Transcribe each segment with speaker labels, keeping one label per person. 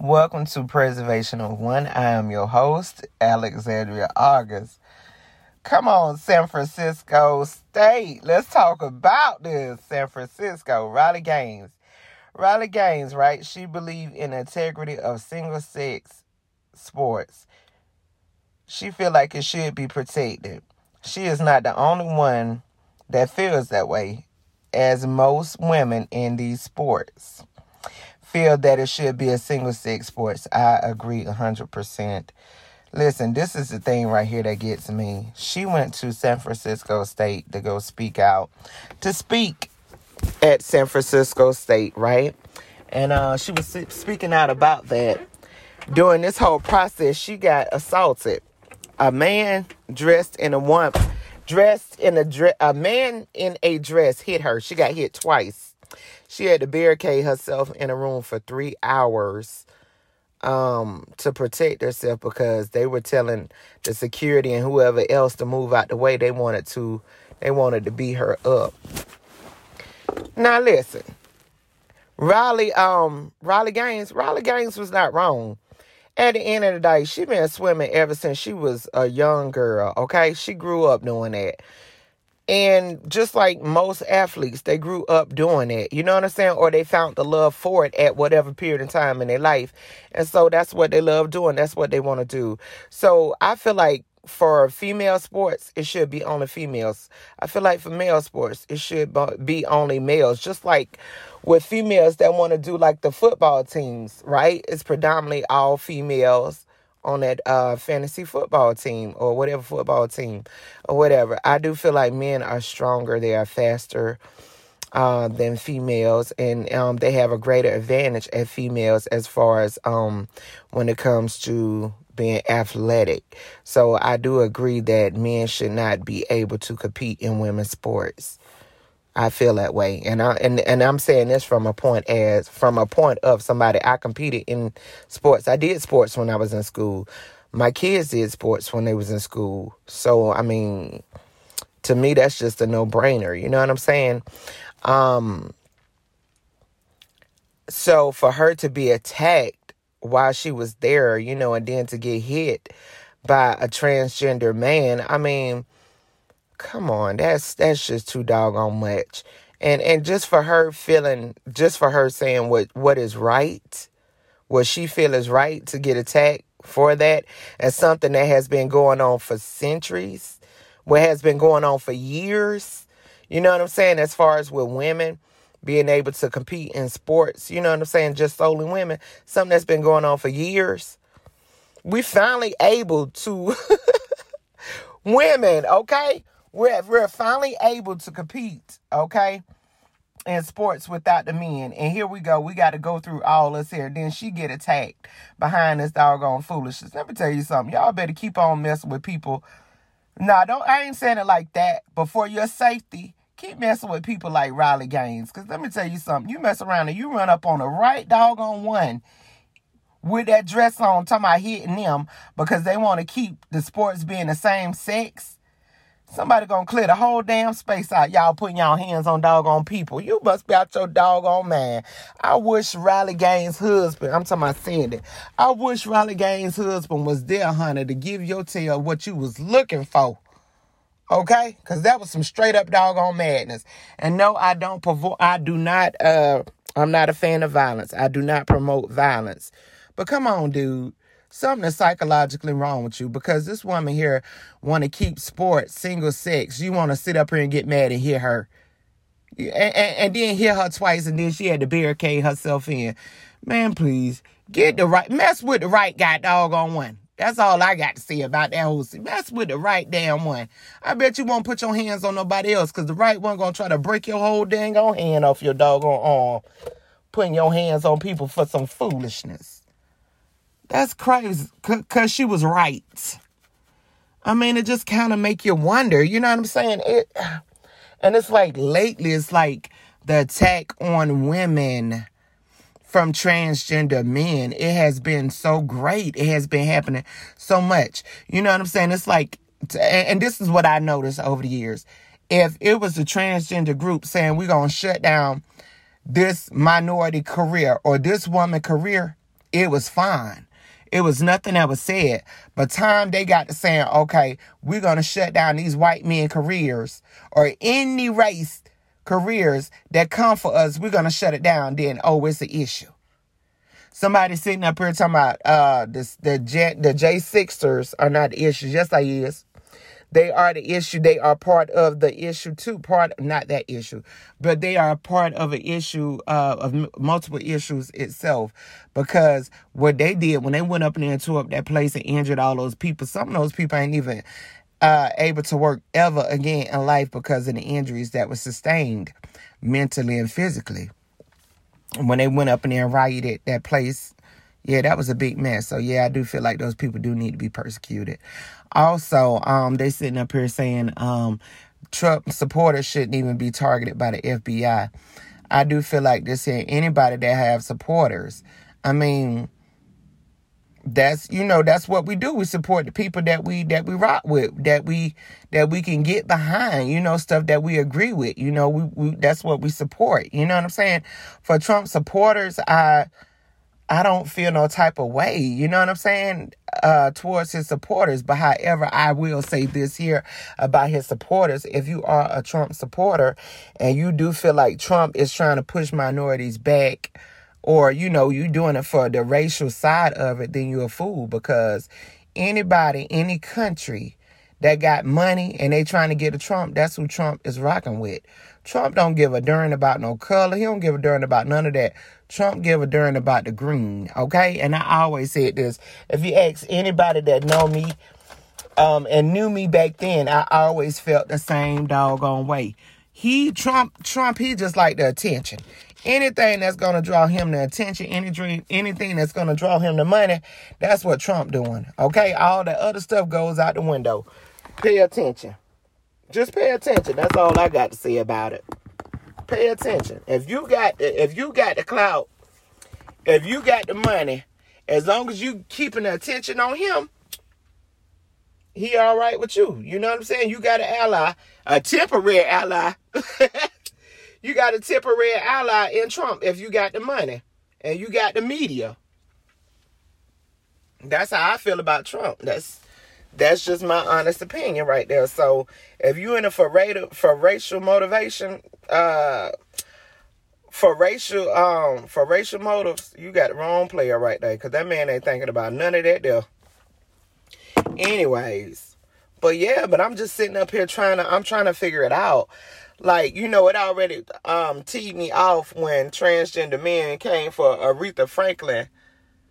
Speaker 1: Welcome to Preservation of One. I am your host, Alexandria August. Come on, San Francisco State. Let's talk about this. San Francisco, Riley Gaines. Riley Gaines, right? She believed in integrity of single sex sports. She feel like it should be protected. She is not the only one that feels that way, as most women in these sports feel that it should be a single sex sports. I agree 100%. Listen, this is the thing right here that gets me. She went to San Francisco State to go speak out, to speak at San Francisco State, right? And uh, she was speaking out about that. During this whole process, she got assaulted. A man dressed in a one, dressed in a dress, a man in a dress hit her. She got hit twice. She had to barricade herself in a room for three hours um to protect herself because they were telling the security and whoever else to move out the way. They wanted to they wanted to beat her up. Now listen. Riley um riley gaines riley gaines was not wrong. At the end of the day she been swimming ever since she was a young girl okay? She grew up doing that and just like most athletes, they grew up doing it. You know what I'm saying? Or they found the love for it at whatever period of time in their life. And so that's what they love doing. That's what they want to do. So I feel like for female sports, it should be only females. I feel like for male sports, it should be only males. Just like with females that want to do like the football teams, right? It's predominantly all females on that uh, fantasy football team or whatever football team or whatever. I do feel like men are stronger, they are faster uh, than females, and um, they have a greater advantage as females as far as um, when it comes to being athletic. So I do agree that men should not be able to compete in women's sports. I feel that way, and I and and I'm saying this from a point as from a point of somebody I competed in sports. I did sports when I was in school. My kids did sports when they was in school. So I mean, to me, that's just a no brainer. You know what I'm saying? Um. So for her to be attacked while she was there, you know, and then to get hit by a transgender man, I mean come on, that's that's just too doggone much. And and just for her feeling, just for her saying what what is right, what she feel is right to get attacked for that, and something that has been going on for centuries, what has been going on for years. You know what I'm saying? As far as with women being able to compete in sports, you know what I'm saying? Just solely women, something that's been going on for years. We finally able to women, okay? We're we're finally able to compete, okay, in sports without the men. And here we go. We got to go through all this here. Then she get attacked behind this doggone foolishness. Let me tell you something. Y'all better keep on messing with people. Nah, don't I ain't saying it like that. But for your safety, keep messing with people like Riley Gaines. Cause let me tell you something. You mess around and you run up on the right doggone one with that dress on, talking about hitting them because they want to keep the sports being the same sex Somebody gonna clear the whole damn space out. Y'all putting y'all hands on doggone people. You must be out your doggone man. I wish Riley Gaines' husband, I'm talking about Sandy. I wish Riley Gaines' husband was there, honey, to give your tail what you was looking for. Okay? Cause that was some straight up doggone madness. And no, I don't provoke I do not uh I'm not a fan of violence. I do not promote violence. But come on, dude something is psychologically wrong with you because this woman here want to keep sports single sex. You want to sit up here and get mad and hear her. And, and, and, then hear her twice and then she had to barricade herself in. Man, please get the right, mess with the right guy doggone one. That's all I got to say about that whole. Mess with the right damn one. I bet you won't put your hands on nobody else because the right one gonna try to break your whole dang on hand off your doggone arm. Putting your hands on people for some foolishness. That's crazy because she was right. I mean, it just kind of make you wonder. You know what I'm saying? It, and it's like lately, it's like the attack on women from transgender men. It has been so great. It has been happening so much. You know what I'm saying? It's like, and this is what I noticed over the years. If it was a transgender group saying we're gonna shut down this minority career or this woman career, it was fine. It was nothing that was said. But time they got to saying, okay, we're gonna shut down these white men careers or any race careers that come for us, we're gonna shut it down. Then oh, it's the issue. Somebody sitting up here talking about uh the J the J Sixers are not the issue. Yes, I is. They are the issue. They are part of the issue too. Part not that issue, but they are part of an issue uh, of multiple issues itself. Because what they did when they went up there and tore up that place and injured all those people, some of those people ain't even uh, able to work ever again in life because of the injuries that were sustained mentally and physically. When they went up in there and rioted that place, yeah, that was a big mess. So yeah, I do feel like those people do need to be persecuted. Also, um, they sitting up here saying um, Trump supporters shouldn't even be targeted by the FBI. I do feel like this here anybody that have supporters. I mean, that's you know that's what we do. We support the people that we that we rock with, that we that we can get behind. You know, stuff that we agree with. You know, we, we that's what we support. You know what I'm saying? For Trump supporters, I I don't feel no type of way, you know what I'm saying, uh, towards his supporters. But however, I will say this here about his supporters. If you are a Trump supporter and you do feel like Trump is trying to push minorities back, or you know, you doing it for the racial side of it, then you're a fool because anybody, any country that got money and they trying to get a Trump, that's who Trump is rocking with. Trump don't give a darn about no color. He don't give a darn about none of that. Trump give a darn about the green, okay? And I always said this. If you ask anybody that know me um, and knew me back then, I always felt the same doggone way. He Trump Trump he just like the attention. Anything that's gonna draw him the attention, any dream, anything that's gonna draw him the money, that's what Trump doing. Okay, all the other stuff goes out the window. Pay attention. Just pay attention. That's all I got to say about it. Pay attention. If you got if you got the clout, if you got the money, as long as you keeping attention on him, he all right with you. You know what I'm saying? You got an ally, a temporary ally. you got a temporary ally in Trump if you got the money and you got the media. That's how I feel about Trump. That's that's just my honest opinion right there. So if you in it for racial for racial motivation, uh for racial um for racial motives, you got the wrong player right there. Cause that man ain't thinking about none of that there. Anyways. But yeah, but I'm just sitting up here trying to I'm trying to figure it out. Like, you know, it already um teed me off when transgender men came for Aretha Franklin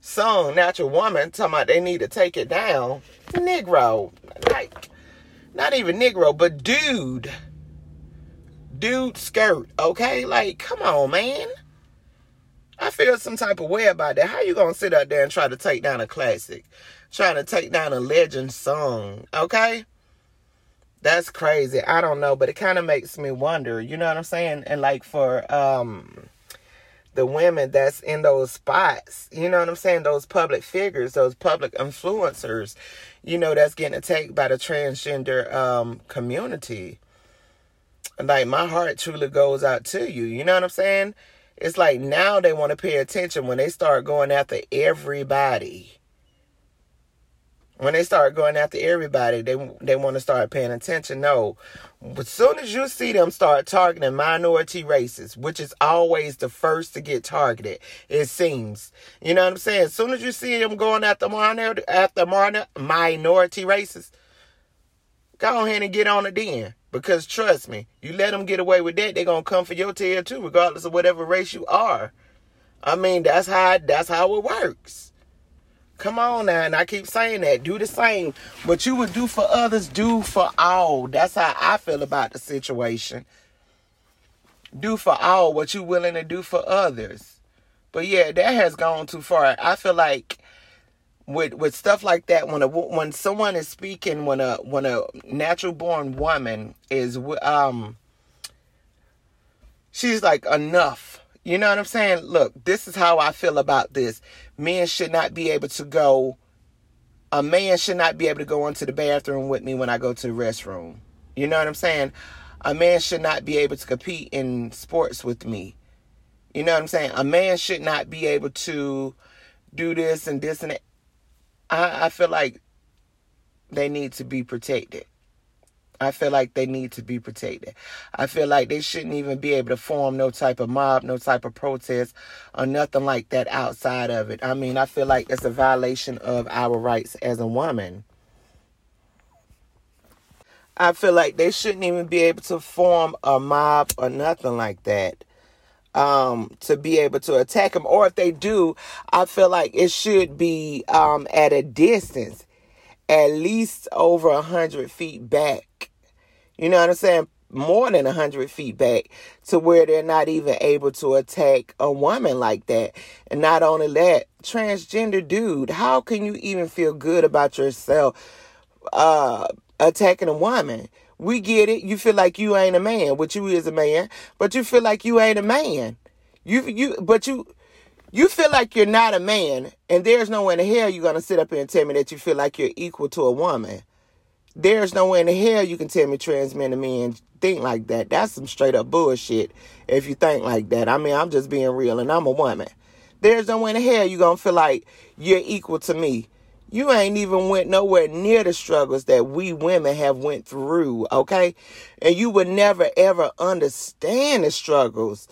Speaker 1: song Natural Woman talking about they need to take it down. Negro. Like not even Negro, but dude. Dude skirt, okay? Like, come on, man. I feel some type of way about that. How you gonna sit out there and try to take down a classic? Trying to take down a legend song, okay? That's crazy. I don't know, but it kind of makes me wonder, you know what I'm saying? And like for um the women that's in those spots, you know what I'm saying? Those public figures, those public influencers, you know, that's getting attacked by the transgender um, community. Like, my heart truly goes out to you. You know what I'm saying? It's like now they want to pay attention when they start going after everybody. When they start going after everybody, they they want to start paying attention. No, as soon as you see them start targeting minority races, which is always the first to get targeted, it seems. You know what I'm saying? As soon as you see them going after minority after minority races, go ahead and get on it then. Because trust me, you let them get away with that, they're gonna come for your tail too, regardless of whatever race you are. I mean, that's how that's how it works. Come on now, and I keep saying that. Do the same. What you would do for others, do for all. That's how I feel about the situation. Do for all what you're willing to do for others. But yeah, that has gone too far. I feel like with with stuff like that, when a when someone is speaking, when a when a natural born woman is um, she's like enough you know what I'm saying? Look, this is how I feel about this. Men should not be able to go, a man should not be able to go into the bathroom with me when I go to the restroom. You know what I'm saying? A man should not be able to compete in sports with me. You know what I'm saying? A man should not be able to do this and this and that. I, I feel like they need to be protected. I feel like they need to be protected. I feel like they shouldn't even be able to form no type of mob, no type of protest, or nothing like that outside of it. I mean, I feel like it's a violation of our rights as a woman. I feel like they shouldn't even be able to form a mob or nothing like that um, to be able to attack them. Or if they do, I feel like it should be um, at a distance, at least over a hundred feet back. You know what I'm saying? More than a hundred feet back to where they're not even able to attack a woman like that. And not only that, transgender dude, how can you even feel good about yourself? Uh, attacking a woman. We get it. You feel like you ain't a man, which you is a man, but you feel like you ain't a man. You you but you you feel like you're not a man, and there's no way in hell you're gonna sit up here and tell me that you feel like you're equal to a woman. There's no way in the hell you can tell me trans men and men think like that. That's some straight up bullshit if you think like that. I mean, I'm just being real and I'm a woman. There's no way in the hell you're gonna feel like you're equal to me you ain't even went nowhere near the struggles that we women have went through, okay? And you would never ever understand the struggles,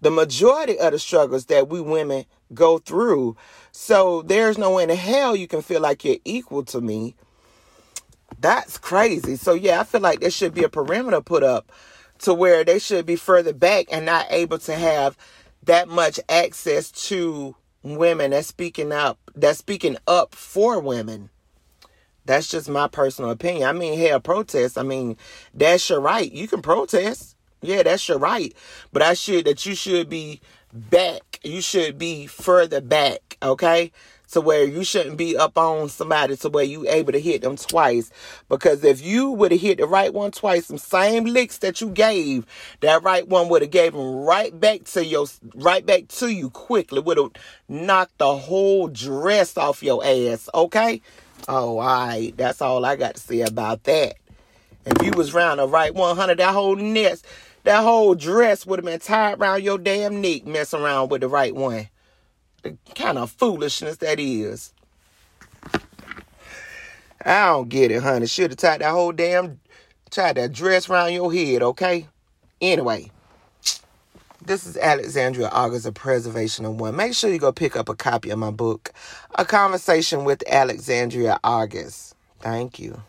Speaker 1: the majority of the struggles that we women go through. So there's no way in the hell you can feel like you're equal to me. That's crazy. So yeah, I feel like there should be a perimeter put up to where they should be further back and not able to have that much access to women that's speaking up that's speaking up for women. That's just my personal opinion. I mean, hell, protest. I mean, that's your right. You can protest. Yeah, that's your right. But I should that you should be back. You should be further back. Okay to where you shouldn't be up on somebody to where you able to hit them twice. Because if you would have hit the right one twice, some same licks that you gave, that right one would have gave them right back to your right back to you quickly. Would have knocked the whole dress off your ass. Okay. Oh, all right. That's all I got to say about that. If you was round the right 100, that whole nest, that whole dress would have been tied around your damn neck messing around with the right one the kind of foolishness that is. I don't get it, honey. Should have tied that whole damn, tied that dress around your head, okay? Anyway, this is Alexandria August of Preservation of One. Make sure you go pick up a copy of my book, A Conversation with Alexandria August. Thank you.